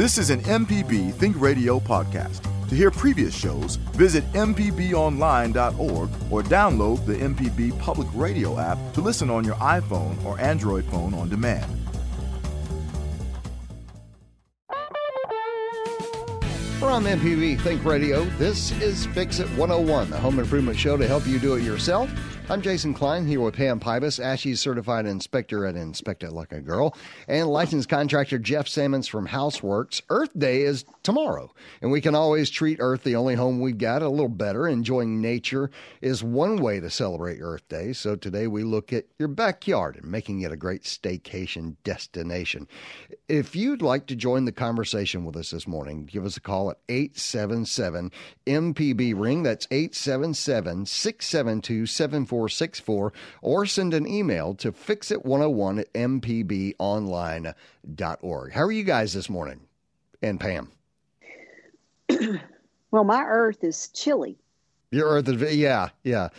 This is an MPB Think Radio podcast. To hear previous shows, visit MPBOnline.org or download the MPB Public Radio app to listen on your iPhone or Android phone on demand. From MPB Think Radio, this is Fix It 101, the home improvement show to help you do it yourself. I'm Jason Klein here with Pam Pybus, ASHI certified inspector at Inspect It Like a Girl, and licensed contractor Jeff Simmons from Houseworks. Earth Day is tomorrow, and we can always treat Earth, the only home we've got, a little better. Enjoying nature is one way to celebrate Earth Day. So today we look at your backyard and making it a great staycation destination. If you'd like to join the conversation with us this morning, give us a call at 877 MPB Ring. That's 877 672 7464 or send an email to fixit101 at mpbonline.org. How are you guys this morning? And Pam? well, my earth is chilly. Your earth is, yeah, yeah.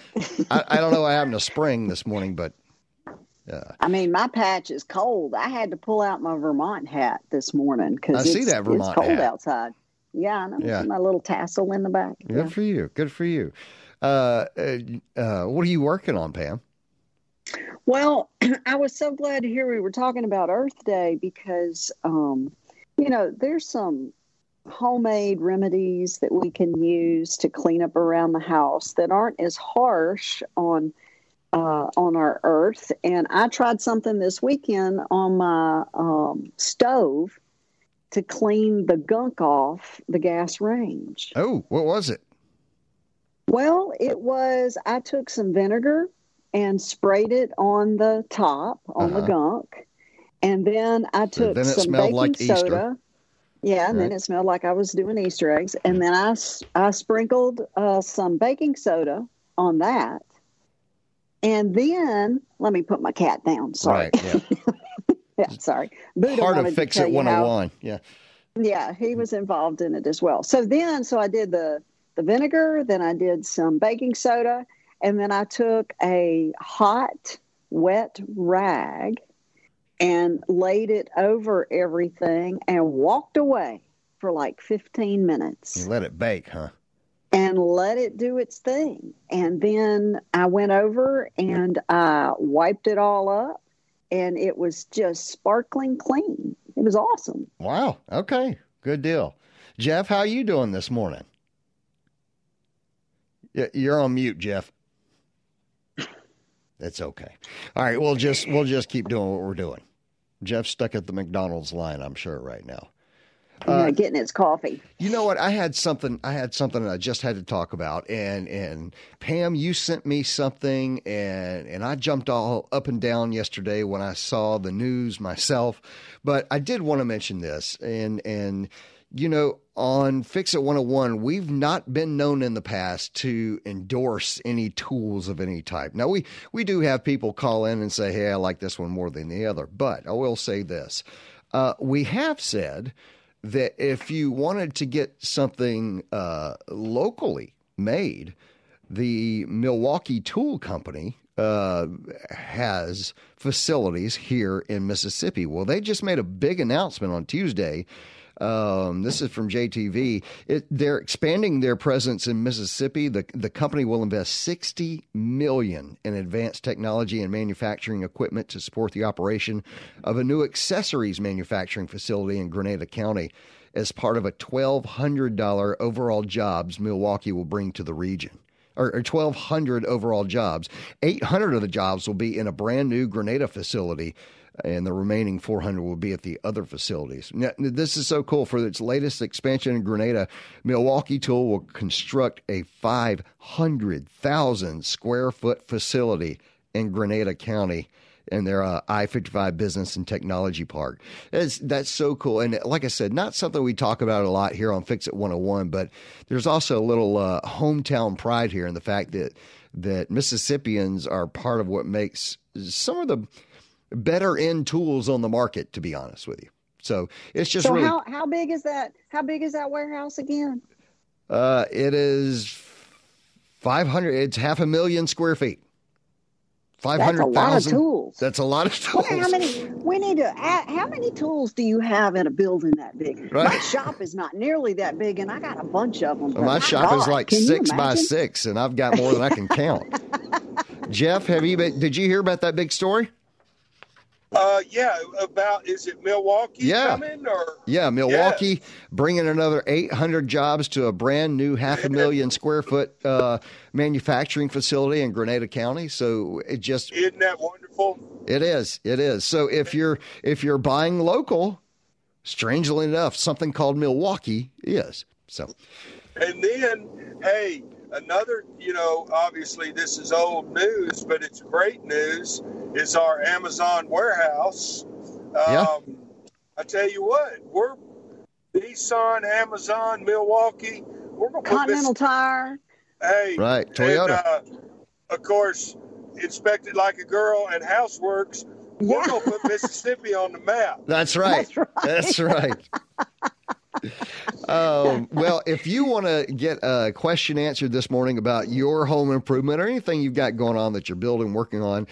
I, I don't know what happened to spring this morning, but yeah. I mean, my patch is cold. I had to pull out my Vermont hat this morning because I see that Vermont it's cold hat. outside. Yeah, and I know. Yeah. My little tassel in the back. Good yeah. for you. Good for you. Uh, uh, uh, what are you working on, Pam? Well, I was so glad to hear we were talking about Earth Day because, um, you know, there's some homemade remedies that we can use to clean up around the house that aren't as harsh on uh, on our earth. And I tried something this weekend on my um, stove to clean the gunk off the gas range. Oh, what was it? Well, it was I took some vinegar and sprayed it on the top on uh-huh. the gunk, and then I took then some baking like soda. Easter. Yeah, and right. then it smelled like I was doing Easter eggs, and then I I sprinkled uh, some baking soda on that, and then let me put my cat down. Sorry. Right. Yeah. yeah sorry. Buddha Part of Fix It 101. How, yeah. Yeah, he was involved in it as well. So then, so I did the the vinegar, then I did some baking soda, and then I took a hot, wet rag and laid it over everything and walked away for like 15 minutes. You let it bake, huh? And let it do its thing. And then I went over and I wiped it all up, and it was just sparkling clean. It was awesome. Wow. Okay. Good deal. Jeff, how are you doing this morning? You're on mute, Jeff. It's okay. All right, we'll just we'll just keep doing what we're doing. Jeff's stuck at the McDonald's line, I'm sure, right now. Uh, getting his coffee. You know what? I had something. I had something I just had to talk about, and and Pam, you sent me something, and and I jumped all up and down yesterday when I saw the news myself. But I did want to mention this, and and you know, on Fix It 101, we've not been known in the past to endorse any tools of any type. Now, we, we do have people call in and say, hey, I like this one more than the other. But I will say this uh, we have said that if you wanted to get something uh, locally made, the Milwaukee Tool Company uh, has facilities here in Mississippi. Well, they just made a big announcement on Tuesday um, this is from JTV. It, they're expanding their presence in Mississippi. The the company will invest 60 million in advanced technology and manufacturing equipment to support the operation of a new accessories manufacturing facility in Grenada County as part of a $1,200 overall jobs Milwaukee will bring to the region. Or, or 1,200 overall jobs. 800 of the jobs will be in a brand new Grenada facility and the remaining 400 will be at the other facilities. Now, this is so cool. For its latest expansion in Grenada, Milwaukee Tool will construct a 500,000 square foot facility in Grenada County in their uh, I 55 Business and Technology Park. That's, that's so cool. And like I said, not something we talk about a lot here on Fix It 101, but there's also a little uh, hometown pride here in the fact that, that Mississippians are part of what makes some of the better end tools on the market, to be honest with you. So it's just so really. How, how big is that? How big is that warehouse again? Uh, it is 500, it's half a million square feet. 500,000 tools. That's a lot of tools. How many? We need to. Add, how many tools do you have in a building that big? Right. My shop is not nearly that big, and I got a bunch of them. Well, my shop is like six by six, and I've got more than I can count. Jeff, have you been, did you hear about that big story? Uh, yeah, about is it Milwaukee Yeah. coming or Yeah, Milwaukee bringing another 800 jobs to a brand new half a million square foot uh, manufacturing facility in Grenada County. So it just isn't that wonderful? it is, it is. So if you're if you're buying local, strangely enough, something called Milwaukee is. So And then, hey, another, you know, obviously this is old news, but it's great news, is our Amazon warehouse. Um, Yeah. I tell you what, we're Nissan, Amazon, Milwaukee. We're going to put Continental this. Tire. Hey, Right, Toyota. And, uh, of course, Inspect It Like a Girl and Houseworks. We're Yeah. going to put Mississippi on the map. That's right. That's right. That's right. um, well, if you want to get a question answered this morning about your home improvement or anything you've got going on that you're building, working on,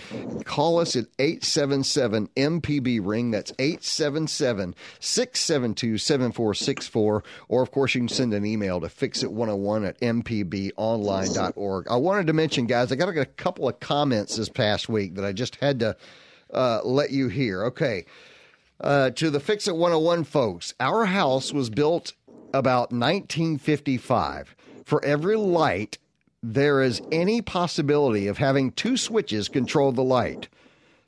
call us at 877 MPB Ring. That's 877 672 7464. Or, of course, you can send an email to fixit101 at mpbonline.org. I wanted to mention, guys, I got a couple of comments this past week that I just had to uh, let you hear. Okay. Uh, to the Fix It 101 folks, our house was built about 1955. For every light, there is any possibility of having two switches control the light.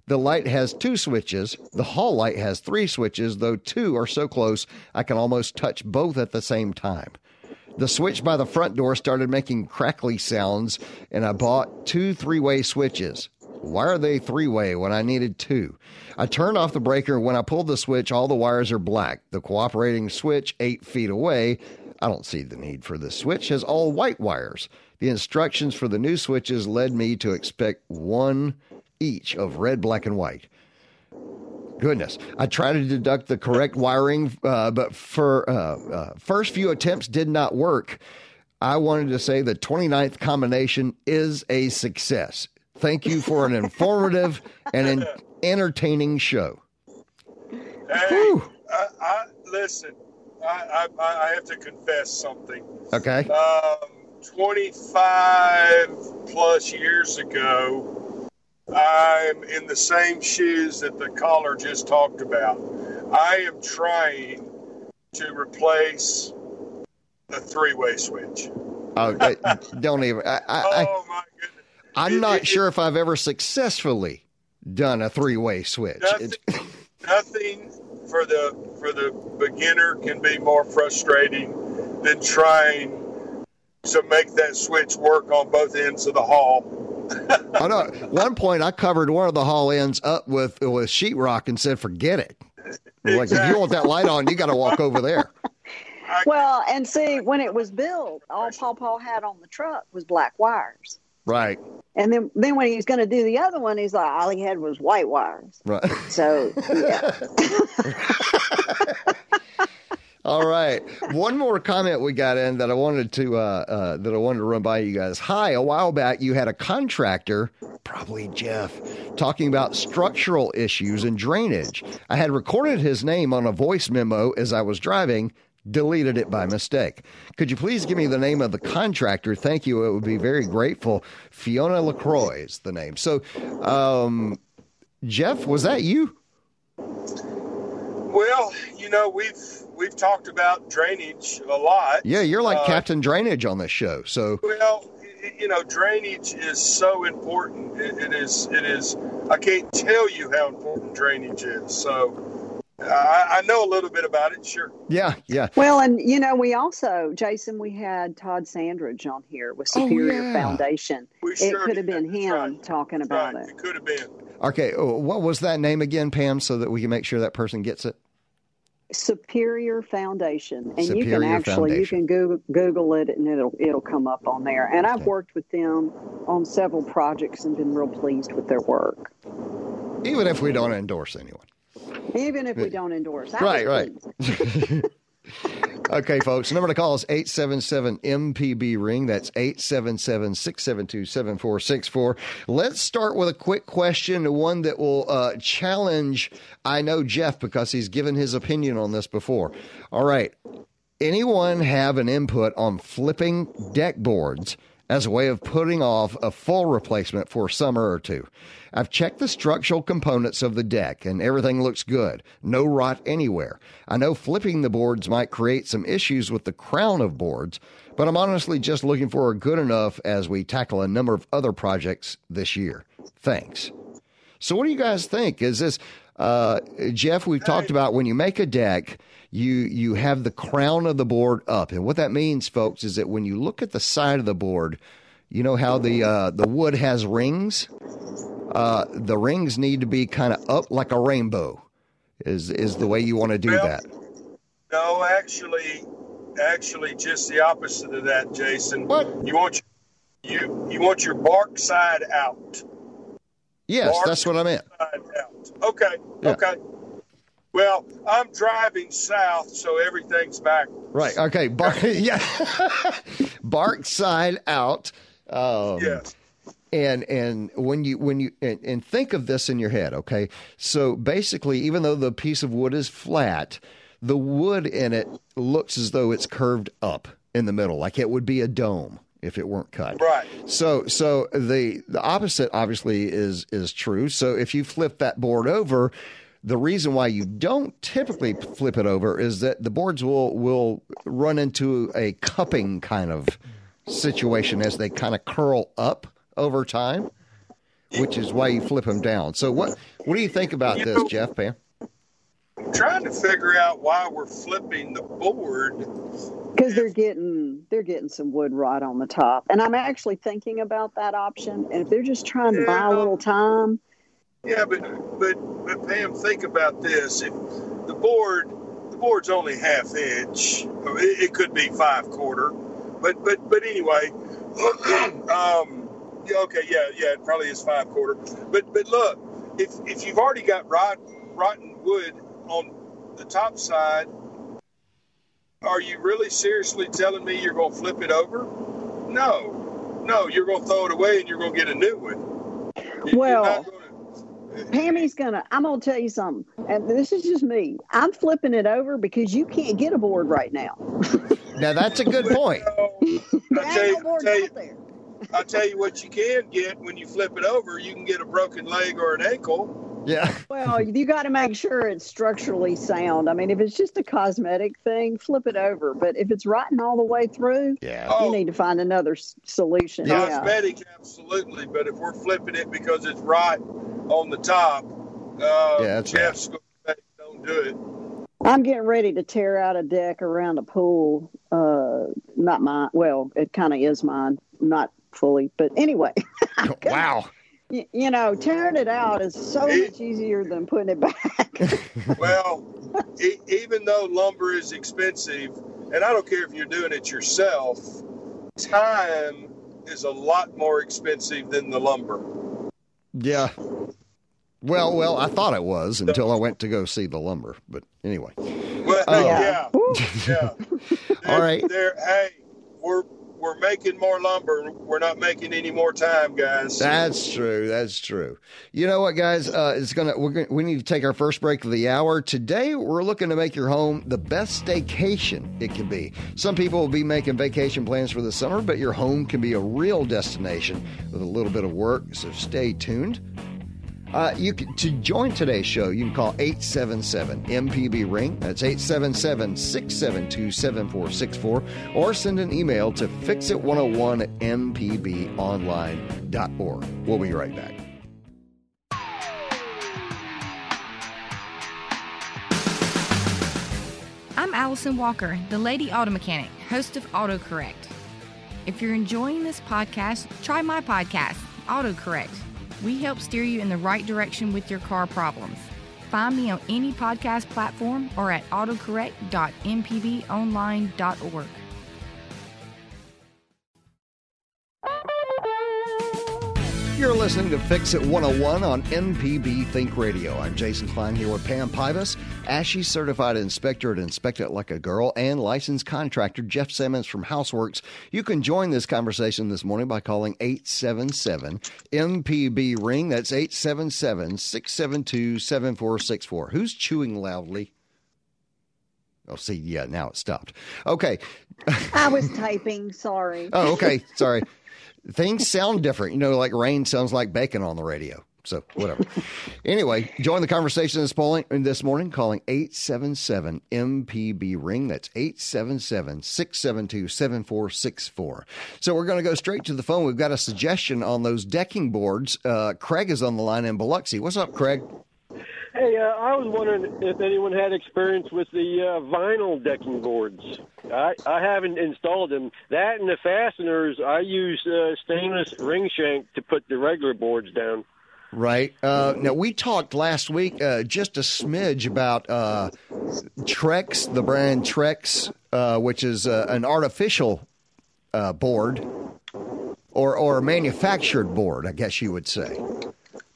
The light has two switches. The hall light has three switches, though two are so close I can almost touch both at the same time. The switch by the front door started making crackly sounds, and I bought two three way switches. Why are they three way when I needed two? I turned off the breaker. When I pulled the switch, all the wires are black. The cooperating switch, eight feet away, I don't see the need for this switch, has all white wires. The instructions for the new switches led me to expect one each of red, black, and white. Goodness. I tried to deduct the correct wiring, uh, but for uh, uh, first few attempts did not work. I wanted to say the 29th combination is a success. Thank you for an informative and an entertaining show. Hey. I, I listen. I, I I have to confess something. Okay. Um, 25 plus years ago, I'm in the same shoes that the caller just talked about. I am trying to replace the three-way switch. Oh, don't even. I, I, oh my goodness! I'm it- not it- sure if I've ever successfully done a three way switch. Nothing, nothing for the for the beginner can be more frustrating than trying to make that switch work on both ends of the hall. I know. At one point, I covered one of the hall ends up with with sheetrock and said, "Forget it." Like if you want that light on, you got to walk over there. Well, and see, when it was built, all Paw Paw had on the truck was black wires. Right. And then, then when he's going to do the other one, he's like, all he had was white wires. Right. So, yeah. All right. One more comment we got in that I wanted to uh, uh, that I wanted to run by you guys. Hi, a while back you had a contractor, probably Jeff, talking about structural issues and drainage. I had recorded his name on a voice memo as I was driving. Deleted it by mistake. Could you please give me the name of the contractor? Thank you. It would be very grateful. Fiona LaCroix is the name. So, um, Jeff, was that you? Well, you know we've we've talked about drainage a lot. Yeah, you're like Uh, Captain Drainage on this show. So, Well, you know, drainage is so important. It, it is. It is. I can't tell you how important drainage is. So, I, I know a little bit about it. Sure. yeah, yeah. Well, and you know, we also, Jason, we had Todd Sandridge on here with Oh, Superior yeah. Foundation. We It sure could have been him right. talking about Right. it. It could have been. Okay, oh, what was that name again, Pam, so that we can make sure that person gets it? Superior Foundation, and you can actually Foundation. you can Google, Google it, and it'll it'll come up on there. And I've Okay. worked with them on several projects and been real pleased with their work, Even if we don't endorse anyone. Even if we don't endorse. I Right, right. Okay, folks. Number to call is 877 MPB Ring. That's 877 672 7464. Let's start with a quick question, one that will uh, challenge, I know Jeff because he's given his opinion on this before. All right. Anyone have an input on flipping deck boards as a way of putting off a full replacement for a summer or two? I've checked the structural components of the deck and everything looks good. No rot anywhere. I know flipping the boards might create some issues with the crown of boards, but I'm honestly just looking for a good enough as we tackle a number of other projects this year. Thanks. So, what do you guys think? Is this, uh, Jeff? We've talked about when you make a deck, you you have the crown of the board up, and what that means, folks, is that when you look at the side of the board, you know how the uh, the wood has rings uh, the rings need to be kind of up like a rainbow. Is is the way you want to do well, that? No, actually, actually, just the opposite of that, Jason. What you want? Your, you you want your bark side out. Yes, bark that's what I meant. Okay, yeah. okay. Well, I'm driving south, so everything's back. Right. Okay. Bark. yeah. bark side out. Um, yes and and when you when you and, and, think of this in your head okay so basically even though the piece of wood is flat the wood in it looks as though it's curved up in the middle like it would be a dome if it weren't cut right so so the the opposite obviously is is true so if you flip that board over the reason why you don't typically flip it over is that the boards will will run into a cupping kind of situation as they kind of curl up over time, which is why you flip them down. So what what do you think about you this, know, Jeff Pam? I'm trying to figure out why we're flipping the board. Because they're getting they're getting some wood rot on the top, and I'm actually thinking about that option. And if they're just trying to yeah, buy a little time, yeah, but but but Pam, think about this: if the board the board's only half inch, it, it could be five quarter, but but but anyway, um, yeah, okay, yeah, yeah, it probably is five quarter. But but look, if if you've already got rot, rotten wood on the top side, are you really seriously telling me you're going to flip it over? No, no, you're going to throw it away and you're going to get a new one. Well. Pammy's gonna. I'm gonna tell you something, and this is just me. I'm flipping it over because you can't get a board right now. now that's a good point. there ain't no board out there. I'll tell you what you can get when you flip it over. You can get a broken leg or an ankle. Yeah. Well, you got to make sure it's structurally sound. I mean, if it's just a cosmetic thing, flip it over. But if it's rotten all the way through, yeah, you oh, need to find another solution. Cosmetic, yeah. absolutely. But if we're flipping it because it's right on the top, uh, yeah, that's Jeff's right. don't do it. I'm getting ready to tear out a deck around a pool. Uh, not mine. Well, it kind of is mine. Not fully. But anyway. wow. You, you know, tearing it out is so much easier than putting it back. well, e- even though lumber is expensive, and I don't care if you're doing it yourself, time is a lot more expensive than the lumber. Yeah. Well, well, I thought it was until I went to go see the lumber. But anyway. Well, uh, yeah, yeah. All right. There, hey, we're we're making more lumber. We're not making any more time, guys. That's true. That's true. You know what, guys? Uh, it's gonna we're gonna we need to take our first break of the hour. Today, we're looking to make your home the best staycation it can be. Some people will be making vacation plans for the summer, but your home can be a real destination with a little bit of work. So stay tuned. Uh, you can, to join today's show, you can call 877 MPB Ring. That's 877 672 7464. Or send an email to fixit101 at mpbonline.org. We'll be right back. I'm Allison Walker, the Lady Auto Mechanic, host of AutoCorrect. If you're enjoying this podcast, try my podcast, AutoCorrect. We help steer you in the right direction with your car problems. Find me on any podcast platform or at autocorrect.mpbonline.org. listening to Fix It 101 on MPB Think Radio. I'm Jason Klein here with Pam Pybus, ASHI certified inspector at Inspect It Like a Girl, and licensed contractor Jeff Simmons from Houseworks. You can join this conversation this morning by calling 877 MPB Ring. That's 877 672 7464. Who's chewing loudly? Oh, see, yeah, now it stopped. Okay. I was typing. Sorry. oh, okay. Sorry things sound different. You know, like rain sounds like bacon on the radio. So whatever. anyway, join the conversation this morning, this morning calling 877 MPB ring. That's 877 672 7464. So we're going to go straight to the phone. We've got a suggestion on those decking boards. Uh, Craig is on the line in Biloxi. What's up, Craig? Hey, uh, I was wondering if anyone had experience with the uh, vinyl decking boards. I, I haven't installed them. That and the fasteners, I use uh, stainless ring shank to put the regular boards down. Right. Uh, now, we talked last week uh, just a smidge about uh, Trex, the brand Trex, uh, which is uh, an artificial uh, board or, or manufactured board, I guess you would say.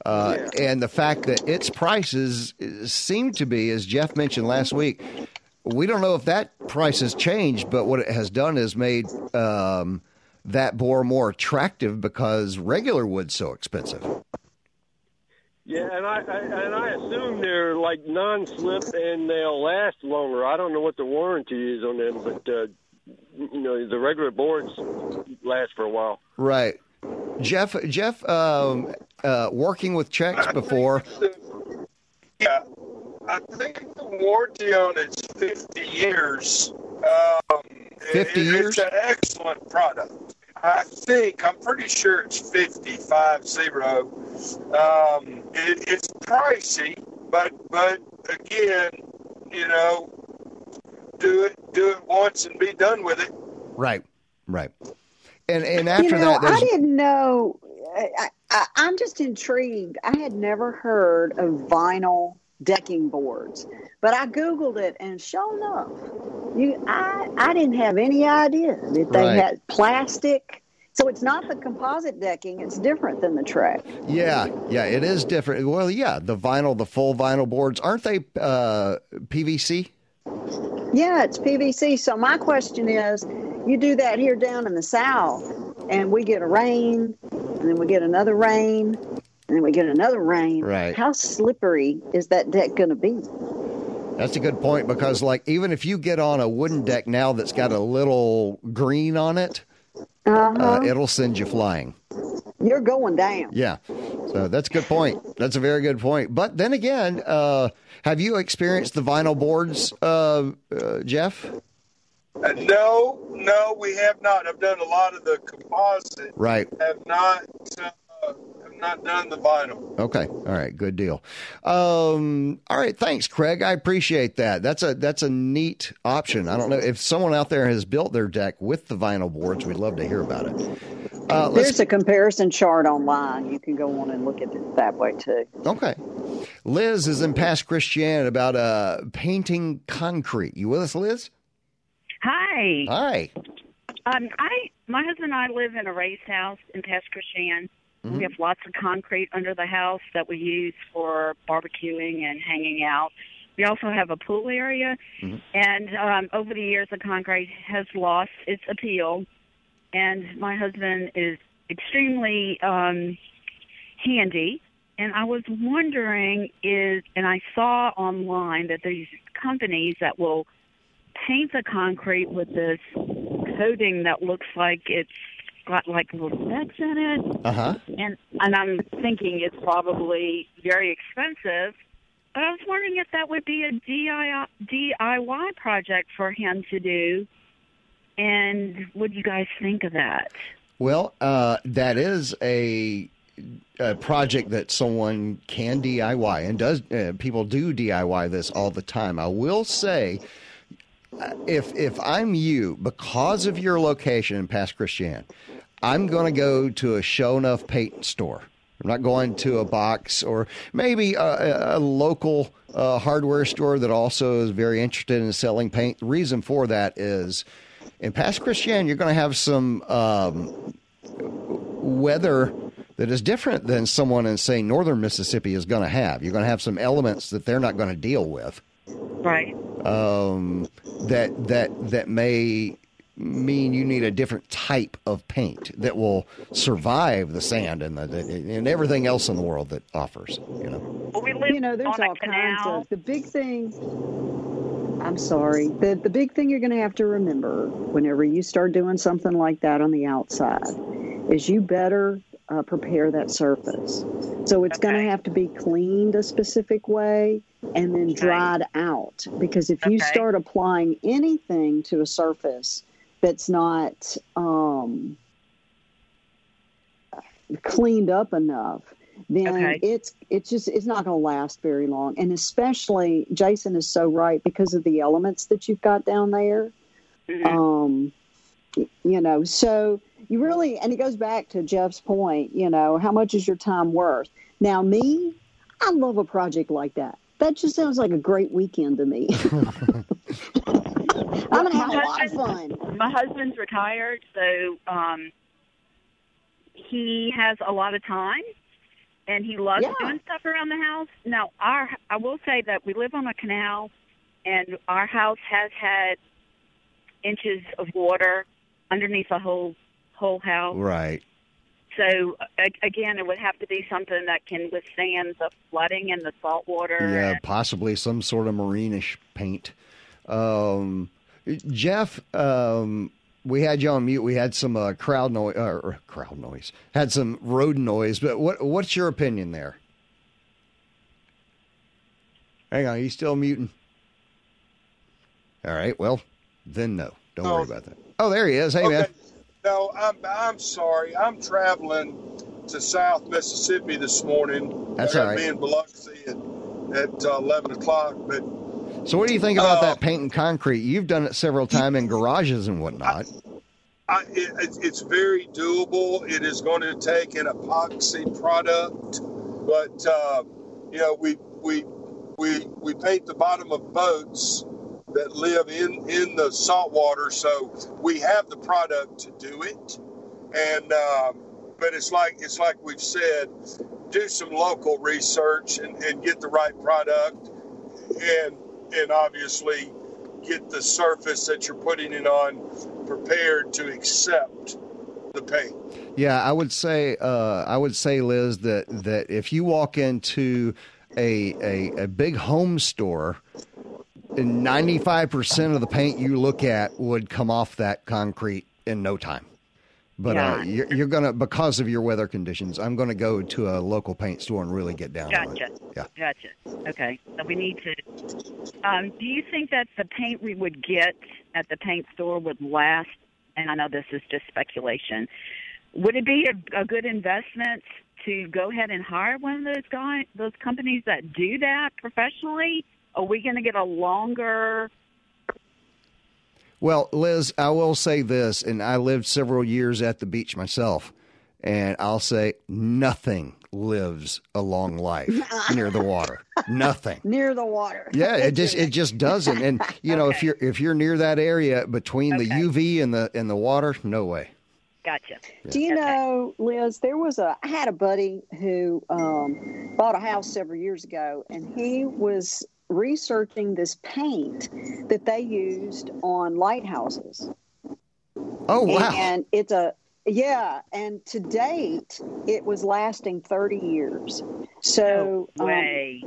Uh, and the fact that its prices seem to be, as Jeff mentioned last week, we don't know if that price has changed, but what it has done is made um, that boar more attractive because regular wood's so expensive. Yeah, and I, I and I assume they're like non-slip and they'll last longer. I don't know what the warranty is on them, but uh, you know the regular boards last for a while. Right. Jeff, Jeff, um, uh, working with Trex before. The, yeah, I think the warranty on it's 50 years. Um, 50 it, years? It's an excellent product. I think, I'm pretty sure it's 55 zero. Um, it, it's pricey, but, but again, you know, do it, do it once and be done with it. Right, right. And and after you know, that, I didn't know. I, I, I'm just intrigued. I had never heard of vinyl decking boards, but I googled it, and sure enough, you I I didn't have any idea that they Right. had plastic. So it's not the composite decking; it's different than the Trex. yeah, yeah, it is different. Well, yeah, the vinyl, the full vinyl boards, aren't they uh, PVC? Yeah, it's PVC. So my question is, you do that here down in the south, and we get a rain, and then we get another rain, and then we get another rain. Right. How slippery is that deck going to be? That's a good point because, like, even if you get on a wooden deck now that's got a little green on it, Uh-huh. uh, it'll send you flying. You're going down. Yeah. So that's a good point. That's a very good point. But then again, uh, have you experienced the vinyl boards, uh, uh, Jeff? Uh, no, no, we have not. I've done a lot of the composite. Right. Have not, uh, have not done the vinyl. Okay. All right. Good deal. Um, all right. Thanks, Craig. I appreciate that. That's a that's a neat option. I don't know if someone out there has built their deck with the vinyl boards. We'd love to hear about it. Uh, There's a comparison chart online. You can go on and look at it that way too. Okay. Liz is in Pass Christian about uh, painting concrete. You with us, Liz? Hi. Hi. Um, I my husband and I live in a raised house in Pass Christian. We have lots of concrete under the house that we use for barbecuing and hanging out. We also have a pool area, and um, over the years, the concrete has lost its appeal. And my husband is extremely um, handy, and I was wondering is, and I saw online that there's companies that will paint the concrete with this coating that looks like it's got like little specks in it, Uh huh. and and I'm thinking it's probably very expensive. But I was wondering if that would be a DIY, DIY project for him to do, and what do you guys think of that? Well, uh, that is a, a project that someone can DIY and does. Uh, people do DIY this all the time. I will say, if if I'm you, because of your location in Pass Christian, I'm going to go to a show enough paint store. I'm not going to a box or maybe a, a, local uh, hardware store that also is very interested in selling paint. The reason for that is in Pass Christian, you're going to have some um, weather that is different than someone in, say, northern Mississippi is going to have. You're going to have some elements that they're not going to deal with. Right. Um, that that that may mean you need a different type of paint that will survive the sand and the, and everything else in the world that offers. You know. Well, we live you know, there's all canal. kinds of the big thing. I'm sorry. The the big thing you're going to have to remember whenever you start doing something like that on the outside is you better uh, prepare that surface. So it's going to have to be cleaned a specific way and then dried out because if you start applying anything to a surface that's not um, cleaned up enough, then Okay. it's it's just it's not going to last very long. And especially, Jason is so right because of the elements that you've got down there. Mhm. Um, you know, so you really, and it goes back to Jeff's point. You know, how much is your time worth? Now, me, I love a project like that. That just sounds like a great weekend to me. I'm gonna have a lot of fun. my husband's retired, so um, he has a lot of time, and he loves Yeah. doing stuff around the house. Now, our I will say that we live on a canal, and our house has had inches of water underneath the whole whole house. Right. So again, it would have to be something that can withstand the flooding and the salt water. Yeah, possibly some sort of marinish paint. Um, Jeff, um, we had you on mute. We had some uh, crowd noise, uh, crowd noise, had some road noise. But what what's your opinion there? Hang on, you still muting? All right. Well, then no. Don't worry Oh. about that. Oh, there he is. Hey, man. No, I'm I'm sorry. I'm traveling to South Mississippi this morning. That's I all right. to be in Biloxi at, at uh, eleven o'clock. But So, what do you think about Uh, that paint and concrete? You've done it several times in garages and whatnot. I, it, it's- it's very doable. It is going to take an epoxy product, but uh, you know we we we we paint the bottom of boats that live in in the salt water, so we have the product to do it. And um, but it's like it's like we've said, do some local research and, and get the right product, and and obviously get the surface that you're putting it on prepared to accept the paint. Yeah, I would say uh, I would say Liz that that if you walk into a a, a big home store, ninety five percent of the paint you look at would come off that concrete in no time. But uh, you're, you're gonna because of your weather conditions. I'm gonna go to a local paint store and really get down on Gotcha. it. Yeah. Gotcha. Okay. So we need to. Um, do you think that the paint we would get at the paint store would last? And I know this is just speculation. Would it be a, a good investment to go ahead and hire one of those guys, those companies that do that professionally? Are we going to get a longer? Well, Liz, I will say this, and I lived several years at the beach myself, and I'll say nothing lives a long life near the water. Nothing. Near the water. Yeah, it just it just doesn't. And you know, if you're if you're near that area between the UV and the and the water, no way. Gotcha. Do you Okay. know, Liz? There was a. I had a buddy who um, bought a house several years ago, and he was researching this paint that they used on lighthouses. Oh wow. And it's a yeah, and to date, it was lasting thirty years. So No um, way.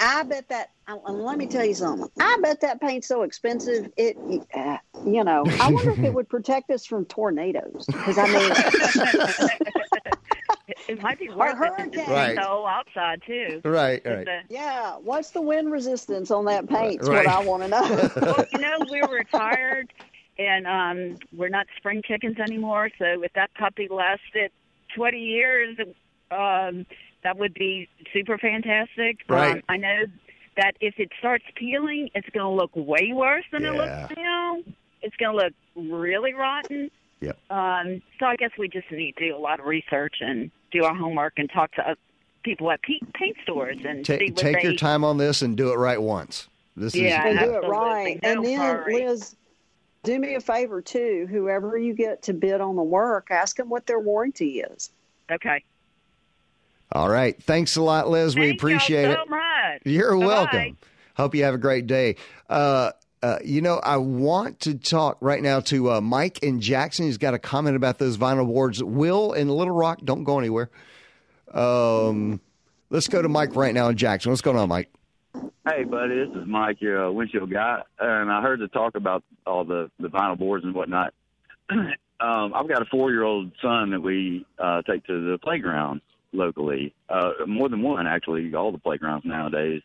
I bet that. let me tell you something. I bet that paint's so expensive. It, uh, you know, I wonder if it would protect us from tornadoes. Because I mean, it, it might be worth it to hurricane. just Right. paint the whole outside too. right, right. the- yeah, what's the wind resistance on that paint? Is Right. what I want to know. well, you know, we were retired, and um, we're not spring chickens anymore. So if that puppy lasted 20 years, um, that would be super fantastic. Right. Um, I know that if it starts peeling, it's going to look way worse than it looks now. It's going to look really rotten. Yep. Um, so I guess we just need to do a lot of research and do our homework and talk to uh, people at paint stores and see Take what take they. your time on this and do it right once. This is and do it right. No and then, hurry. Liz, do me a favor too. Whoever you get to bid on the work, ask them what their warranty is. Okay. All right. Thanks a lot, Liz. we Thank y'all appreciate so it. much. You're Bye-bye. welcome. Hope you have a great day. Uh, uh, you know, I want to talk right now to uh, Mike and Jackson. He's got a comment about those vinyl boards. Will in Little Rock, don't go anywhere. Um, let's go to Mike right now in Jackson. What's going on, Mike? Hey, buddy, this is Mike, your uh, windshield guy, and I heard the talk about all the the vinyl boards and whatnot. um, I've got a four year old son that we uh, take to the playground locally. Uh, more than one, actually. All the playgrounds nowadays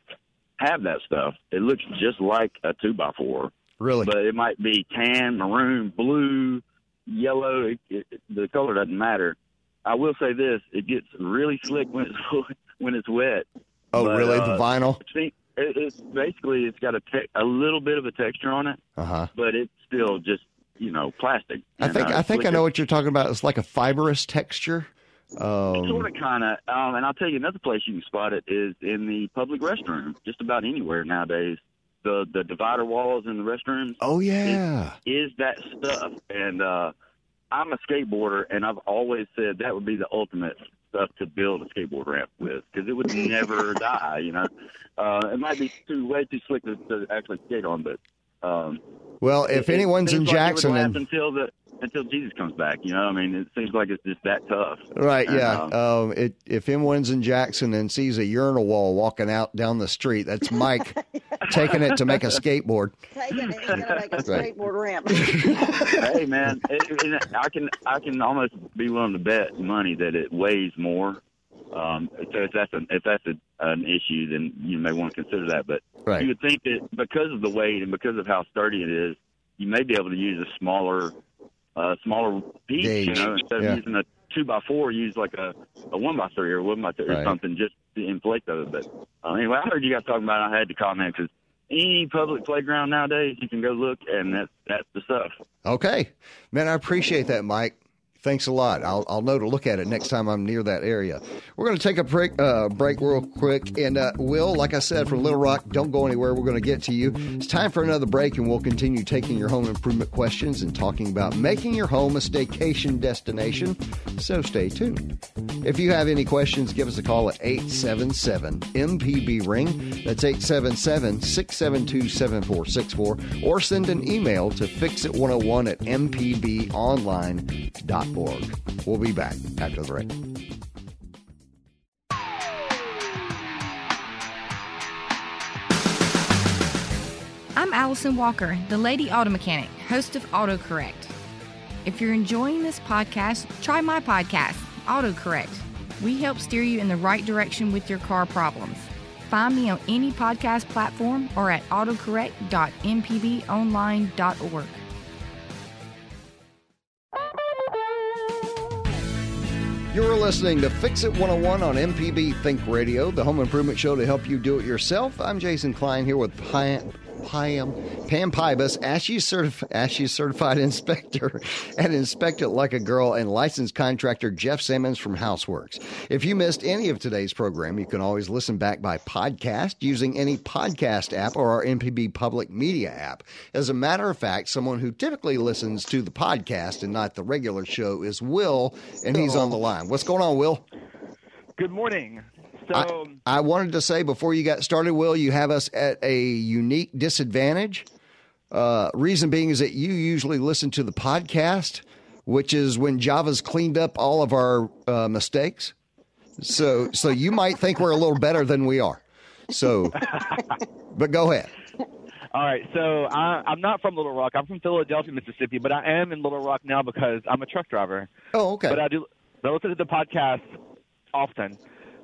have that stuff. It looks just like a two by four, Really? but it might be tan, maroon, blue, yellow. It, it, the color doesn't matter. I will say this: it gets really slick when it's when it's wet. oh, but, really? uh, the vinyl? It, it's basically it's got a te- a little bit of a texture on it, Uh huh. but it's still just you know plastic. I think uh, I think I know what you're talking about. It's like a fibrous texture. Um, Sort of, kind of, um, and I'll tell you another place you can spot it is in the public restroom. Just about anywhere nowadays, the the divider walls in the restrooms oh yeah. is that stuff. And uh, I'm a skateboarder, and I've always said that would be the ultimate stuff to build a skateboard ramp with because it would never die. You know, uh, it might be too way too slick to, to actually skate on, but um, Well, if it- it anyone's in like Jackson and until the until Jesus comes back. You know, I mean, it seems like it's just that tough. Right, And, yeah. um, Um, it, if anyone's in Jackson and sees a urinal wall walking out down the street, that's Mike taking it to make a skateboard. Taking it, to make a skateboard ramp. hey man, it, it, I can I can almost be willing to bet money that it weighs more. Um, so if that's an if that's a, an issue, then you may want to consider that. But Right. you would think that because of the weight and because of how sturdy it is, you may be able to use a smaller uh, smaller piece. Gauge. You know, instead Yeah. of using a two by four, use like a a one by three or one by two Right. or something just to inflate those. But uh, anyway, I heard you guys talking about. it. I had to comment because any public playground nowadays, you can go look, and that's that's the stuff. Okay. Man, I appreciate that, Mike. Thanks a lot. I'll, I'll know to look at it next time I'm near that area. We're going to take a break, uh, break real quick. And, uh, Will, like I said, from Little Rock, don't go anywhere. We're going to get to you. It's time for another break, and we'll continue taking your home improvement questions and talking about making your home a staycation destination. So stay tuned. If you have any questions, give us a call at 877 MPB Ring. That's 877 672 7464. Or send an email to fixit101 at mpbonline.org. We'll be back after the break. I'm Allison Walker, the Lady Auto Mechanic, host of AutoCorrect. If you're enjoying this podcast, try my podcast, AutoCorrect. We help steer you in the right direction with your car problems. Find me on any podcast platform or at autocorrect.mpbonline.org. You're listening to Fix It 101 on MPB Think Radio, the home improvement show to help you do it yourself. I'm Jason Klein here with Pam, Pam, Pybus, ASHI, certif- ASHI certified inspector and Inspect It Like a Girl, and licensed contractor Jeff Simmons from Houseworks. If you missed any of today's program, you can always listen back by podcast using any podcast app or our MPB Public Media app. As a matter of fact, someone who typically listens to the podcast and not the regular show is Will, and he's on the line. What's going on, Will? Good morning. So, I, I wanted to say before you got started, Will, you have us at a unique disadvantage. Uh, reason being is that you usually listen to the podcast, which is when Java's cleaned up all of our uh, mistakes. So, so you might think we're a little better than we are. So, but go ahead. all right. So I, I'm not from Little Rock. I'm from Philadelphia, Mississippi, but I am in Little Rock now because I'm a truck driver. Oh, okay. But I do. I listen to the podcast often.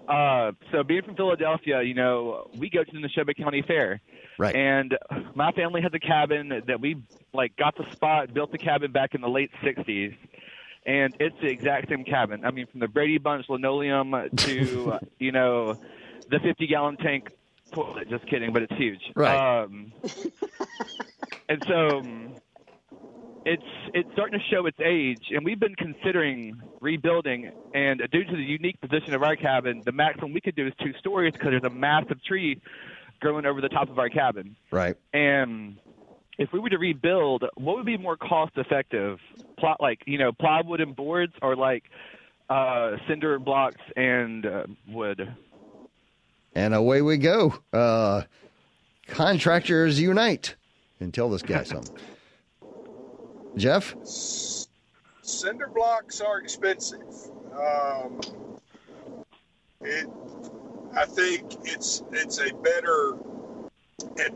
Uh, so being from Philadelphia, you know, we go to the Neshoba County Fair. Right. And my family has a cabin that we like got the spot, built the cabin back in the late '60s, and it's the exact same cabin. I mean, from the Brady Bunch linoleum to you know the 50 gallon tank toilet. Just kidding, but it's huge. Right. Um, and so um, it's it's starting to show its age, and we've been considering rebuilding. And due to the unique position of our cabin, the maximum we could do is two stories because there's a massive tree growing over the top of our cabin. right. And if we were to rebuild, what would be more cost effective? Plot like you know plywood and boards, or like uh, cinder blocks, and uh, wood. And away we go. Uh, contractors unite. And tell this guy something. Jeff? Cinder blocks are expensive. Um, it, I think it's it's a better. At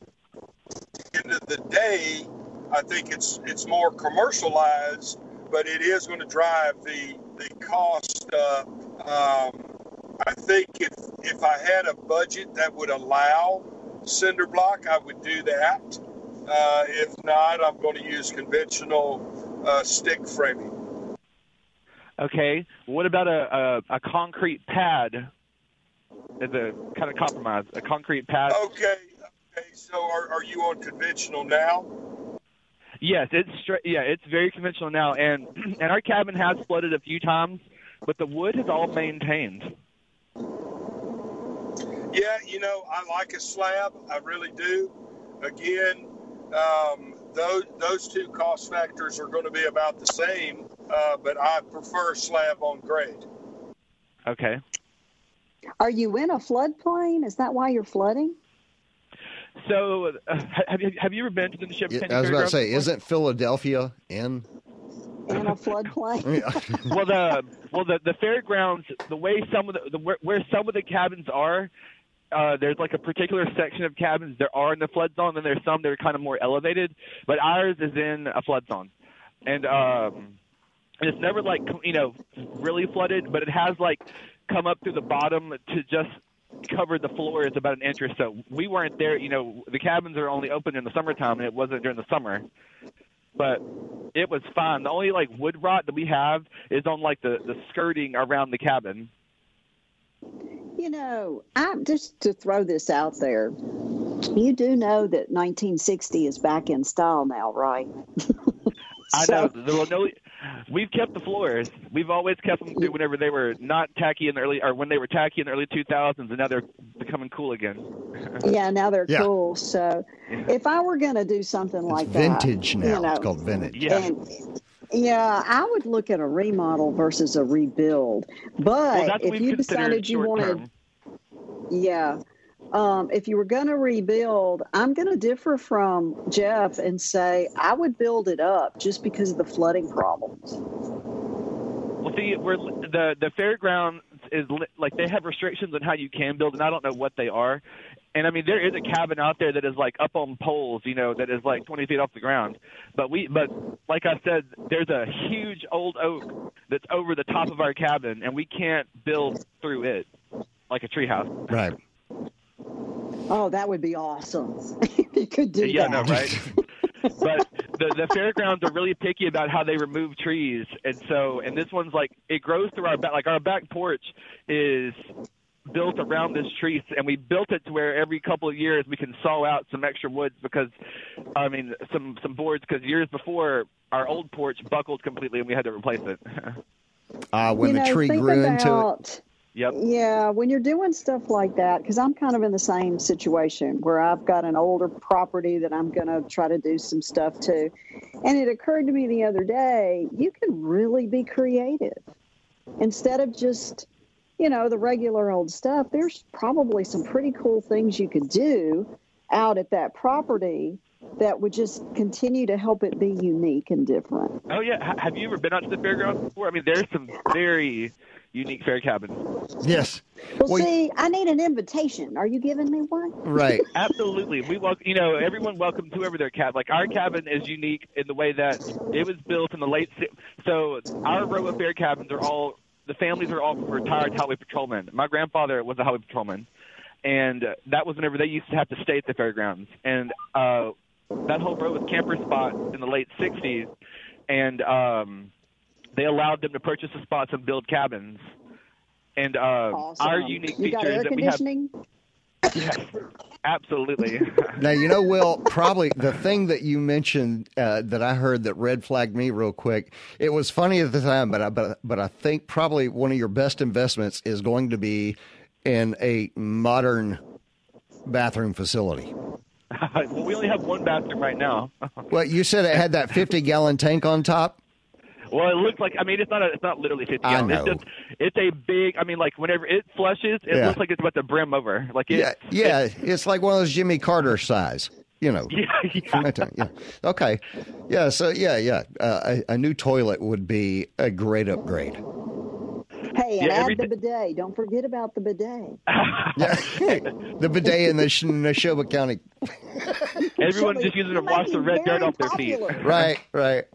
the end of the day, I think it's it's more commercialized, but it is going to drive the the cost up. Um, I think if if I had a budget that would allow cinder block, I would do that. Uh, if not, I'm going to use conventional uh, stick framing. Okay. What about a, a, a concrete pad as a kind of compromise? A concrete pad? Okay. Okay. So are, are you on conventional now? Yes, it's stra- yeah, it's very conventional now, and and our cabin has flooded a few times, but the wood is all maintained. Yeah, you know, I like a slab. I really do. Again, um, those those two cost factors are going to be about the same, uh, but I prefer slab on grade. Okay. Are you in a floodplain? Is that why you're flooding? So, uh, have you have you ever been to the Chevy I was about to say, isn't Philadelphia in? In a floodplain? well, the well the the fairgrounds, the way some of the, the where, where some of the cabins are, uh, there's like a particular section of cabins there are in the flood zone, and there's some that are kind of more elevated. But ours is in a flood zone, and um, it's never like you know really flooded, but it has like come up through the bottom to just cover the floor is about an inch or so. We weren't there, you know. The cabins are only open in the summertime, and it wasn't during the summer. But it was fine. The only like wood rot that we have is on like the the skirting around the cabin. You know, I'm just to throw this out there. You do know that 1960 is back in style now, right? I know. There were no, we've kept the floors. We've always kept them through whenever they were not tacky in the early, or when they were tacky in the early 2000s, and now they're becoming cool again. yeah, now they're Yeah. cool. So, if I were going to do something like vintage that, vintage now. you know, It's called vintage. Yeah. and- yeah, I would look at a remodel versus a rebuild. But well, if you decided you wanted, term. Yeah, um, if you were going to rebuild, I'm going to differ from Jeff and say I would build it up just because of the flooding problems. Well, see, we're the the fairground is li- like they have restrictions on how you can build, and I don't know what they are. And I mean, there is a cabin out there that is like up on poles, you know, that is like 20 feet off the ground. But we, but like I said, there's a huge old oak that's over the top of our cabin, and we can't build through it like a treehouse. Right. Oh, that would be awesome. if you could do yeah, that. no, right? but the the fairgrounds are really picky about how they remove trees, and so and this one's like it grows through our back. Like our back porch is built around this tree, and we built it to where every couple of years we can saw out some extra woods because, I mean, some some boards because years before our old porch buckled completely and we had to replace it. Uh, when you the know, tree think grew into it. Yep. Yeah, when you're doing stuff like that, because I'm kind of in the same situation where I've got an older property that I'm going to try to do some stuff to. And it occurred to me the other day, you can really be creative. Instead of just, you know, the regular old stuff, there's probably some pretty cool things you could do out at that property that would just continue to help it be unique and different. Oh yeah, H- have you ever been out to the fairgrounds before? I mean, there's some very unique fair cabins. Yes. Well, Well, see, I need an invitation. Are you giving me one? Right. Absolutely. We welcome, you know, everyone welcomes whoever their cabin. Like our cabin is unique in the way that it was built in the late. si- So our row of fair cabins are all the families are all retired highway patrolmen. My grandfather was a highway patrolman, and uh, that was whenever they used to have to stay at the fairgrounds. And uh, that whole row was camper spots in the late '60s, and um, they allowed them to purchase the spots and build cabins. And uh, Awesome. our unique you got feature air is that we have conditioning? Yes, absolutely. Now you know, Will. Probably the thing that you mentioned uh, that I heard that red flagged me real quick. It was funny at the time, but I but but I think probably one of your best investments is going to be in a modern bathroom facility. well, we only have one bathroom right now. Well, you said it had that fifty gallon tank on top. Well, it looks like I mean it's not a, it's not literally 50 I gallons. It's know. just it's a big. I mean, like whenever it flushes, it Yeah. looks like it's about to brim over. Like it, Yeah, yeah. It's like one of those Jimmy Carter size. You know. yeah, yeah. from that time, yeah. Okay. Yeah. So yeah, yeah. Uh, a, a new toilet would be a great upgrade. Hey, and Yeah, add the day- bidet. Don't forget about the bidet. Yeah. the bidet in the Sh- Neshoba County. Everyone's Should just be- using it to wash the red dirt off their feet. Right. Right.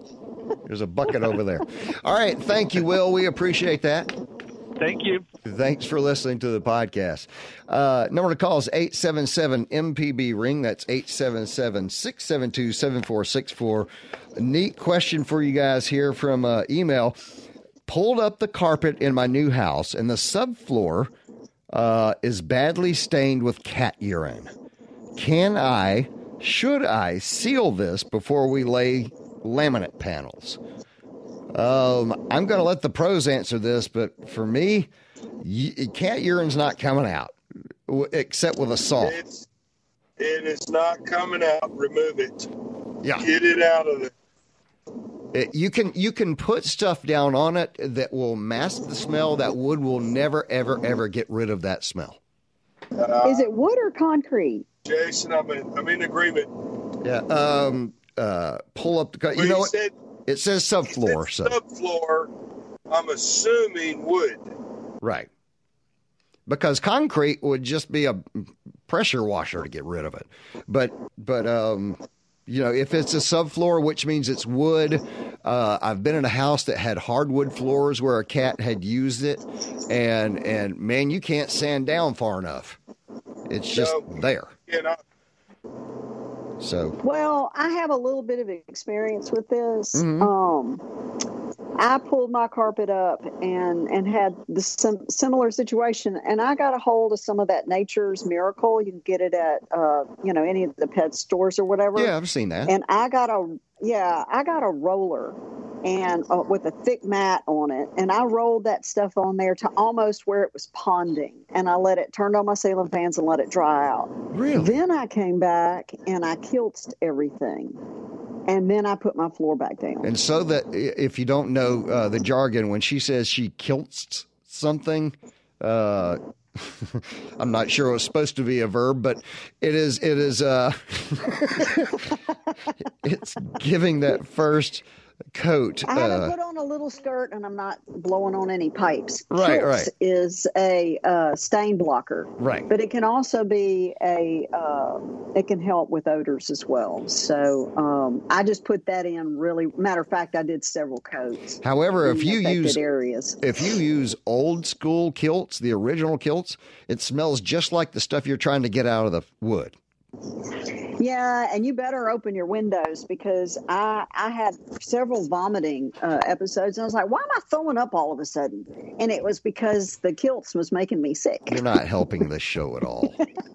There's a bucket over there. All right. Thank you, Will. We appreciate that. Thank you. Thanks for listening to the podcast. Uh, number to call is 877 MPB Ring. That's 877 672 7464. Neat question for you guys here from uh, email. Pulled up the carpet in my new house, and the subfloor uh, is badly stained with cat urine. Can I, should I seal this before we lay laminate panels? Um, I'm going to let the pros answer this, but for me, y- cat urine's not coming out w- except with a saw. It's it is not coming out. Remove it. Yeah, Get it out of there. It- you can you can put stuff down on it that will mask the smell. That wood will never ever ever get rid of that smell. Is it wood or concrete? Jason, I'm in, I'm in agreement. Yeah. Um. Uh. Pull up the. co- When You know what? said It says subfloor. it's So subfloor, I'm assuming wood. right. Because concrete would just be a pressure washer to get rid of it. But but um. You know, if it's a subfloor, which means it's wood, uh, I've been in a house that had hardwood floors where a cat had used it, and and man, you can't sand down far enough. It's just No. there. And I, So Well, I have a little bit of experience with this. Mhm. Um, I pulled my carpet up and and had the sim- similar situation, and I got a hold of some of that Nature's Miracle. You can get it at uh, you know any of the pet stores or whatever. yeah, I've seen that. And I got a yeah, I got a roller and uh, with a thick mat on it, and I rolled that stuff on there to almost where it was ponding, and I let it turned on my ceiling fans and let it dry out. Really? Then I came back and I kilted everything, and then I put my floor back down. And so that if you don't know uh, the jargon, when she says she kilts something, uh, I'm not sure it was supposed to be a verb, but it is. It is. Uh, it's giving that first coat. I haven't Uh, put on a little skirt, and I'm not blowing on any pipes. Right, right. Is a uh, stain blocker, right. but it can also be a. Uh, it can help with odors as well. So um, I just put that in. Really, matter of fact, I did several coats. However, if you use areas, if you use old school Kilz, the original Kilz, it smells just like the stuff you're trying to get out of the wood. Yeah, and you better open your windows because I I had several vomiting uh, episodes, and I was like, "Why am I throwing up all of a sudden?" And it was because the Kilz was making me sick. You're not helping this show at all.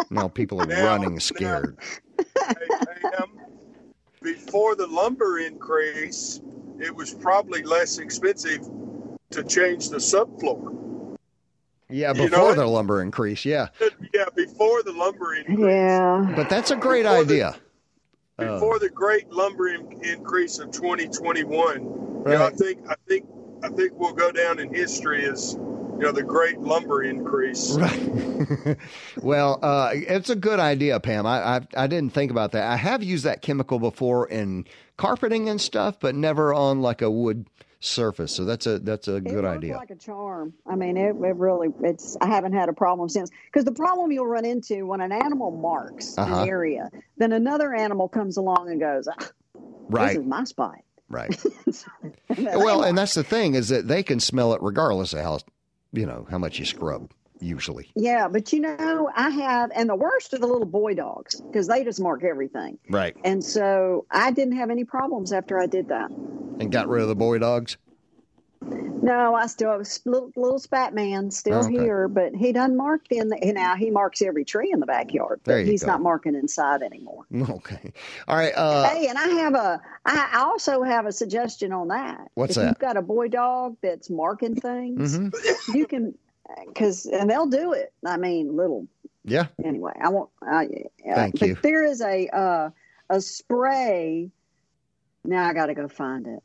Now people are Now- running scared. hey, Pam, before the lumber increase, it was probably less expensive to change the subfloor. Yeah, You know before the lumber increase. Yeah. Yeah, before the lumber increase. Yeah, But that's a great Before the- idea. Uh, Before the great lumber in- increase of 2021, you know, I think I think I think we'll go down in history as you know the great lumber increase. Right. well, uh, it's a good idea, Pam. I, I I didn't think about that. I have used that chemical before in carpeting and stuff, but never on like a wood surface. So that's a that's a it good idea. like a charm. I mean, it, it really. It's. I haven't had a problem since. Because the problem you'll run into when an animal marks Uh-huh. an area, then another animal comes along and goes, ah, "This Right. is my spot." Right. Well, and that's the thing is that they can smell it regardless of how you know how much you scrub. Usually. Yeah, but you know, I have, and the worst are the little boy dogs because they just mark everything. Right. And so I didn't have any problems after I did that. And got rid of the boy dogs. No, I still have little, little spat man still Okay. here, but he doesn't mark in the, now he marks every tree in the backyard, There but he's go. not marking inside anymore. Okay. All right. Uh, hey, and I have a, I also have a suggestion on that. What's if that? you've got a boy dog that's marking things, mhm. you can, because, and they'll do it. I mean, little Yeah. anyway, I won't. I, Thank but you. There is a uh, a spray. Now I got to go find it.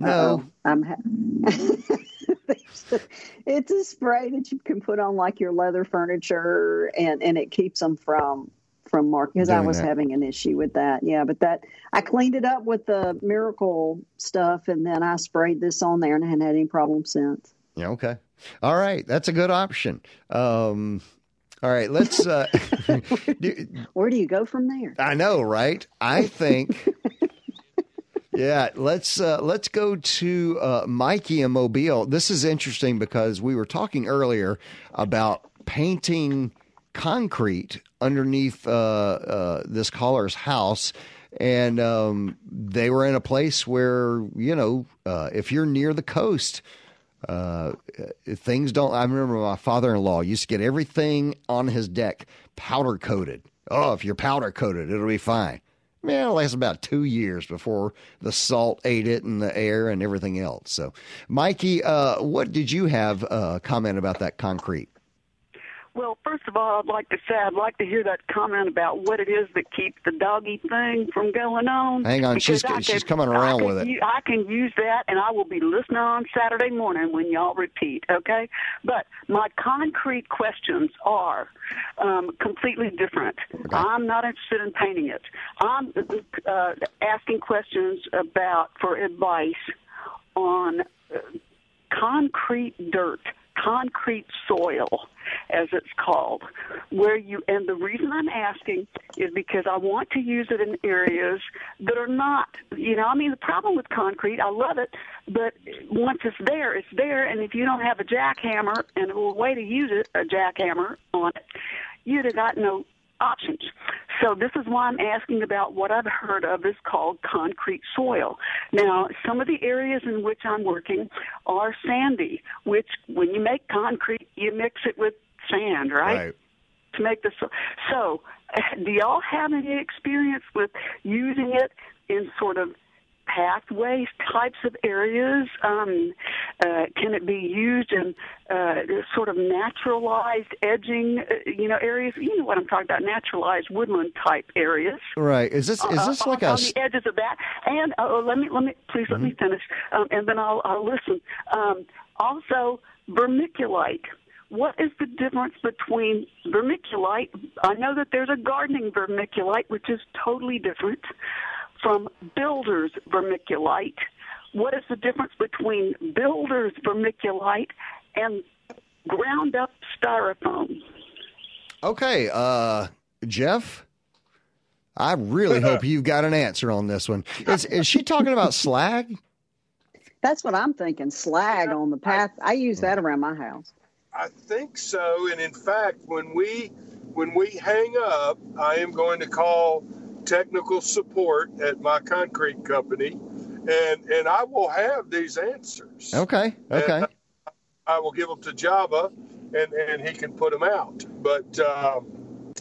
No, I'm. Ha- it's a spray that you can put on like your leather furniture, and and it keeps them from from mark because I was that. having an issue with that. Yeah, but that I cleaned it up with the miracle stuff, and then I sprayed this on there, and I hadn't had any problem since. Yeah. Okay. All right. That's a good option. Um, all right. Let's. Uh, Where do you go from there? I know, right? I think. yeah, let's uh, let's go to uh, Mikey and Mobile. This is interesting because we were talking earlier about painting concrete underneath uh, uh, this caller's house, and um, they were in a place where you know uh, if you're near the coast. Uh, things don't. I remember my father-in-law used to get everything on his deck powder coated. Oh, if you're powder coated, it'll be fine. Man, it lasts about two years before the salt ate it and the air and everything else. So, Mikey, uh, what did you have uh, comment about that concrete? Well, first of all, I'd like to say I'd like to hear that comment about what it is that keeps the doggy thing from going on. Hang on, she's she's coming around with it. I can use that, and I will be listening on Saturday morning when y'all repeat. Okay, but my concrete questions are um, completely different. Okay. I'm not interested in painting it. I'm uh, asking questions about for advice on uh, concrete dirt concrete soil, as it's called, where you, and the reason I'm asking is because I want to use it in areas that are not, you know, I mean, the problem with concrete, I love it, but once it's there, it's there, and if you don't have a jackhammer and a way to use it, a jackhammer on it, you'd have got no options. So this is why I'm asking about what I've heard of is called concrete soil. Now, some of the areas in which I'm working are sandy, which when you make concrete, you mix it with sand, right? right. To make the so. So, do y'all have any experience with using it in sort of pathways types of areas? Um, uh, can it be used in uh, sort of naturalized edging, uh, you know, areas? You know what I'm talking about, naturalized woodland type areas. Right. Is this is this uh, like on, a on the edges of that? And uh, let me let me please let mm-hmm. me finish, um, and then I'll, I'll listen. Um, also, vermiculite what is the difference between vermiculite? I know that there's a gardening vermiculite, which is totally different from builder's vermiculite. What is the difference between builder's vermiculite and ground up styrofoam? Okay, uh, Jeff, I really hope you've got an answer on this one. Is, is she talking about slag? That's what I'm thinking. Slag on the path. I use that around my house. I think so. And in fact, when we when we hang up, I am going to call technical support at my concrete company, and and I will have these answers. Okay. Okay. I will give them to Java, and and he can put them out. But um,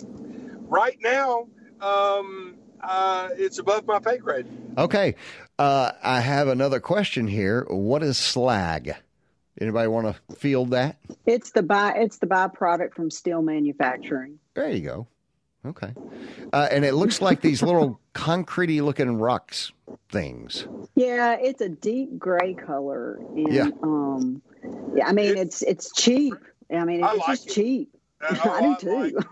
right now, um, uh, it's above my pay grade. Okay. Uh, I have another question here. What is slag? Anybody want to field that? It's the by it's the byproduct from steel manufacturing. There you go. Okay. Uh, and it looks like these little concretey looking rocks things. Yeah, it's a deep gray color. And, yeah. Um, yeah, I mean, it's it's cheap. I mean, it's like just it. cheap. Uh, oh, I do I too. Like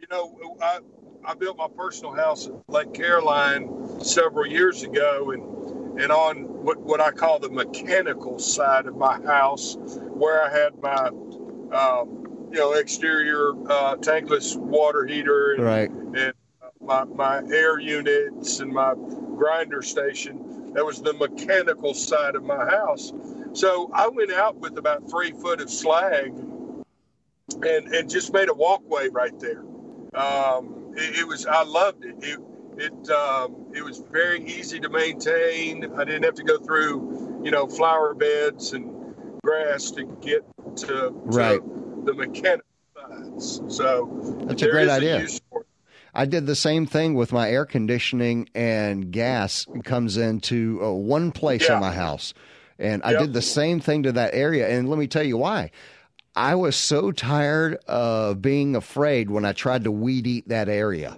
you know, I, I built my personal house at Lake Caroline several years ago, and and on what, what I call the mechanical side of my house, where I had my um, you know exterior uh, tankless water heater and, right. and my, my air units and my grinder station. That was the mechanical side of my house. So I went out with about three foot of slag and, and just made a walkway right there. Um, it, it, was I loved it. It it um, it was very easy to maintain. I didn't have to go through you know flower beds and grass to get to, right. to the mechanical sides. So that's a great idea. I did the same thing with my air conditioning and gas comes into uh, one place yeah. in my house. And I yep. did the same thing to that area. And let me tell you why. I was so tired of being afraid when I tried to weed eat that area.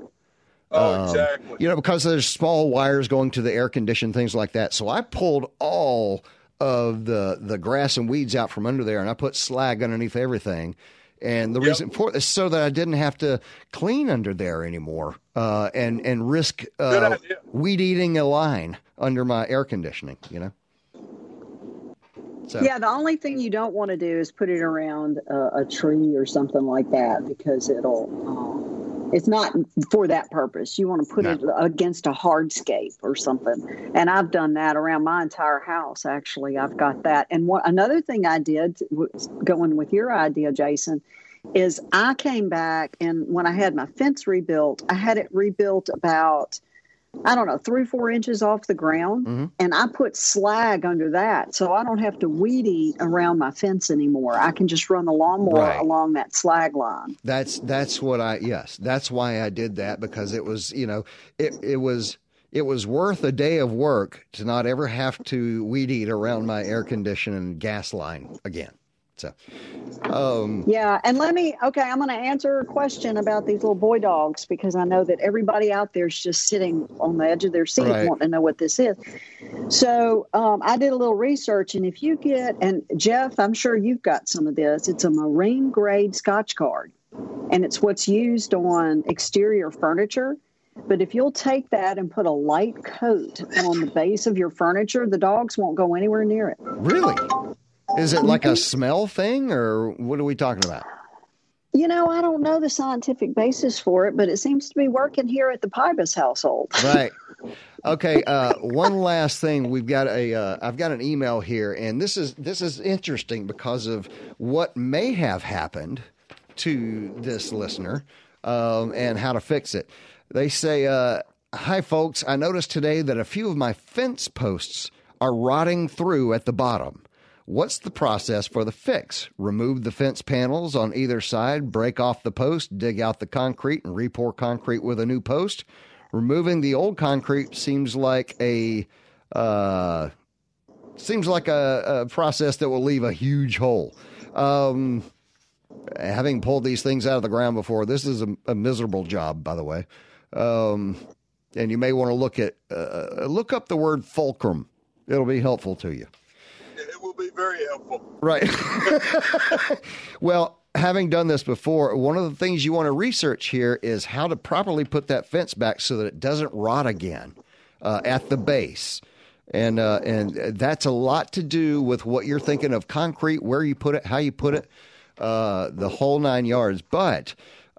Oh, Um, exactly. You know, because there's small wires going to the air condition, things like that. So I pulled all of the the grass and weeds out from under there, and I put slag underneath everything. And the Yep. reason for is so that I didn't have to clean under there anymore, uh, and and risk uh, weed eating a line under my air conditioning. You know. So, Yeah, the only thing you don't want to do is put it around a, a tree or something like that because it'll. It's not for that purpose. You want to put No. it against a hardscape or something. And I've done that around my entire house. Actually, I've got that. And what another thing I did, going with your idea, Jason, is I came back and when I had my fence rebuilt, I had it rebuilt about. I don't know, three, four inches off the ground. Mhm. And I put slag under that. So I don't have to weed eat around my fence anymore. I can just run the lawnmower Right. along that slag line. That's that's what I yes, that's why I did that because it was, you know, it it was it was worth a day of work to not ever have to weed eat around my air conditioning gas line again. So um Yeah. And let me, okay, I'm going to answer a question about these little boy dogs because I know that everybody out there is just sitting on the edge of their seat Right. wanting to know what this is. So um, I did a little research, and if you get, and Jeff, I'm sure you've got some of this, it's a marine grade Scotchgard, and it's what's used on exterior furniture. But if you'll take that and put a light coat on the base of your furniture, the dogs won't go anywhere near it. really is it like a smell thing or what are we talking about? You know, I don't know the scientific basis for it, but it seems to be working here at the Pybus household. Right. Okay. Uh, one last thing. We've got a. Uh, I've got an email here, and this is this is interesting because of what may have happened to this listener um, and how to fix it. They say, uh, "Hi, folks. I noticed today that a few of my fence posts are rotting through at the bottom." What's the process for the fix? Remove the fence panels on either side, break off the post, dig out the concrete, and repour concrete with a new post. Removing the old concrete seems like a uh, seems like a, a process that will leave a huge hole. Um, having pulled these things out of the ground before, this is a, a miserable job, by the way. Um, and you may want to look at uh, look up the word fulcrum. It'll be helpful to you. Be very helpful. Right. well, having done this before, one of the things you want to research here is how to properly put that fence back so that it doesn't rot again uh, at the base. And uh, and that's a lot to do with what you're thinking of concrete, where you put it, how you put it, uh, the whole nine yards. But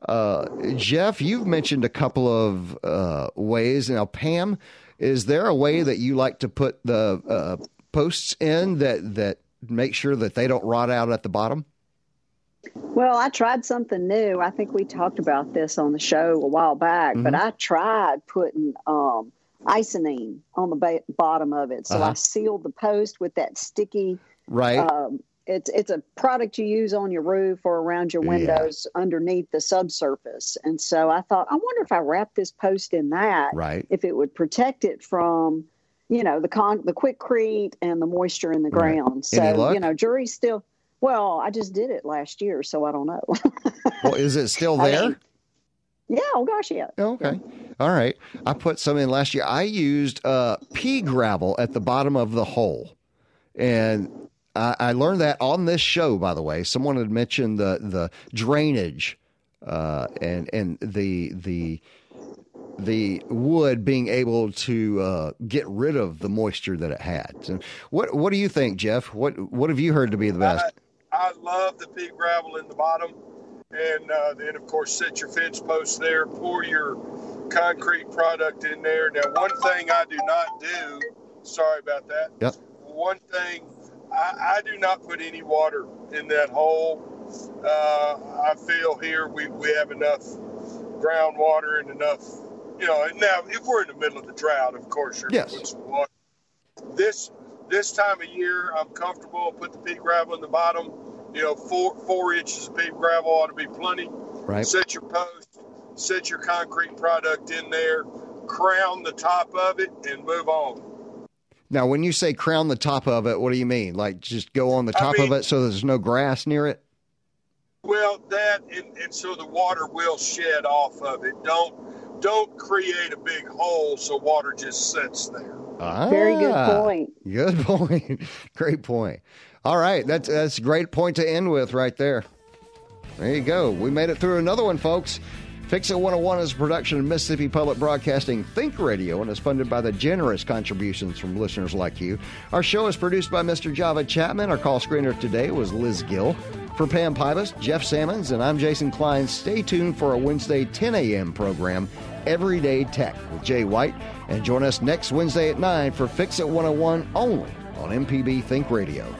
uh, Jeff, you've mentioned a couple of uh, ways. Now, Pam, is there a way that you like to put the uh, posts in that that make sure that they don't rot out at the bottom? Well, I tried something new. I think we talked about this on the show a while back, but Mm-hmm. I tried putting um, isonine on the ba- bottom of it. So Uh-huh. I sealed the post with that sticky. Right. Um, it's it's a product you use on your roof or around your Yeah. windows underneath the subsurface. And so I thought, I wonder if I wrap this post in that, Right. if it would protect it from, you know, the con the Quikrete and the moisture in the Right. ground. So you know, jury's still. Well, I just did it last year, so I don't know. well, is it still I there? mean, yeah, oh gosh, yeah. Okay. All right. I put some in last year. I used uh, pea gravel at the bottom of the hole. And I, I learned that on this show, by the way. Someone had mentioned the, the drainage uh, and, and the, the, the wood being able to uh, get rid of the moisture that it had. So what, what do you think, Jeff? What, what have you heard to be the best? I love the pea gravel in the bottom. And uh, then, of course, set your fence post there, pour your concrete product in there. Now, one thing I do not do, sorry about that. Yep. One thing, I, I do not put any water in that hole. Uh, I feel here we, we have enough groundwater and enough, you know. Now, if we're in the middle of the drought, of course, you're Yes. put some water. This this time of year, I'm comfortable. Put the pea gravel in the bottom. You know, four four inches of pea gravel ought to be plenty. Right. Set your post, set your concrete product in there, crown the top of it, and move on. Now, when you say crown the top of it, what do you mean? Like just go on the I top mean- of it so there's no grass near it? Well, that and, and so the water will shed off of it. Don't don't create a big hole so water just sits there. Ah, Very good point. Good point. great point. All right, that's that's a great point to end with right there. There you go. We made it through another one, folks. Fix It 101 is a production of Mississippi Public Broadcasting Think Radio and is funded by the generous contributions from listeners like you. Our show is produced by Mr. Java Chapman. Our call screener today was Liz Gill. For Pam Pybus, Jeff Simmons, and I'm Jason Klein, stay tuned for a Wednesday 10 a.m. program, Everyday Tech, with Jay White. And join us next Wednesday at 9 for Fix It 101 only on MPB Think Radio.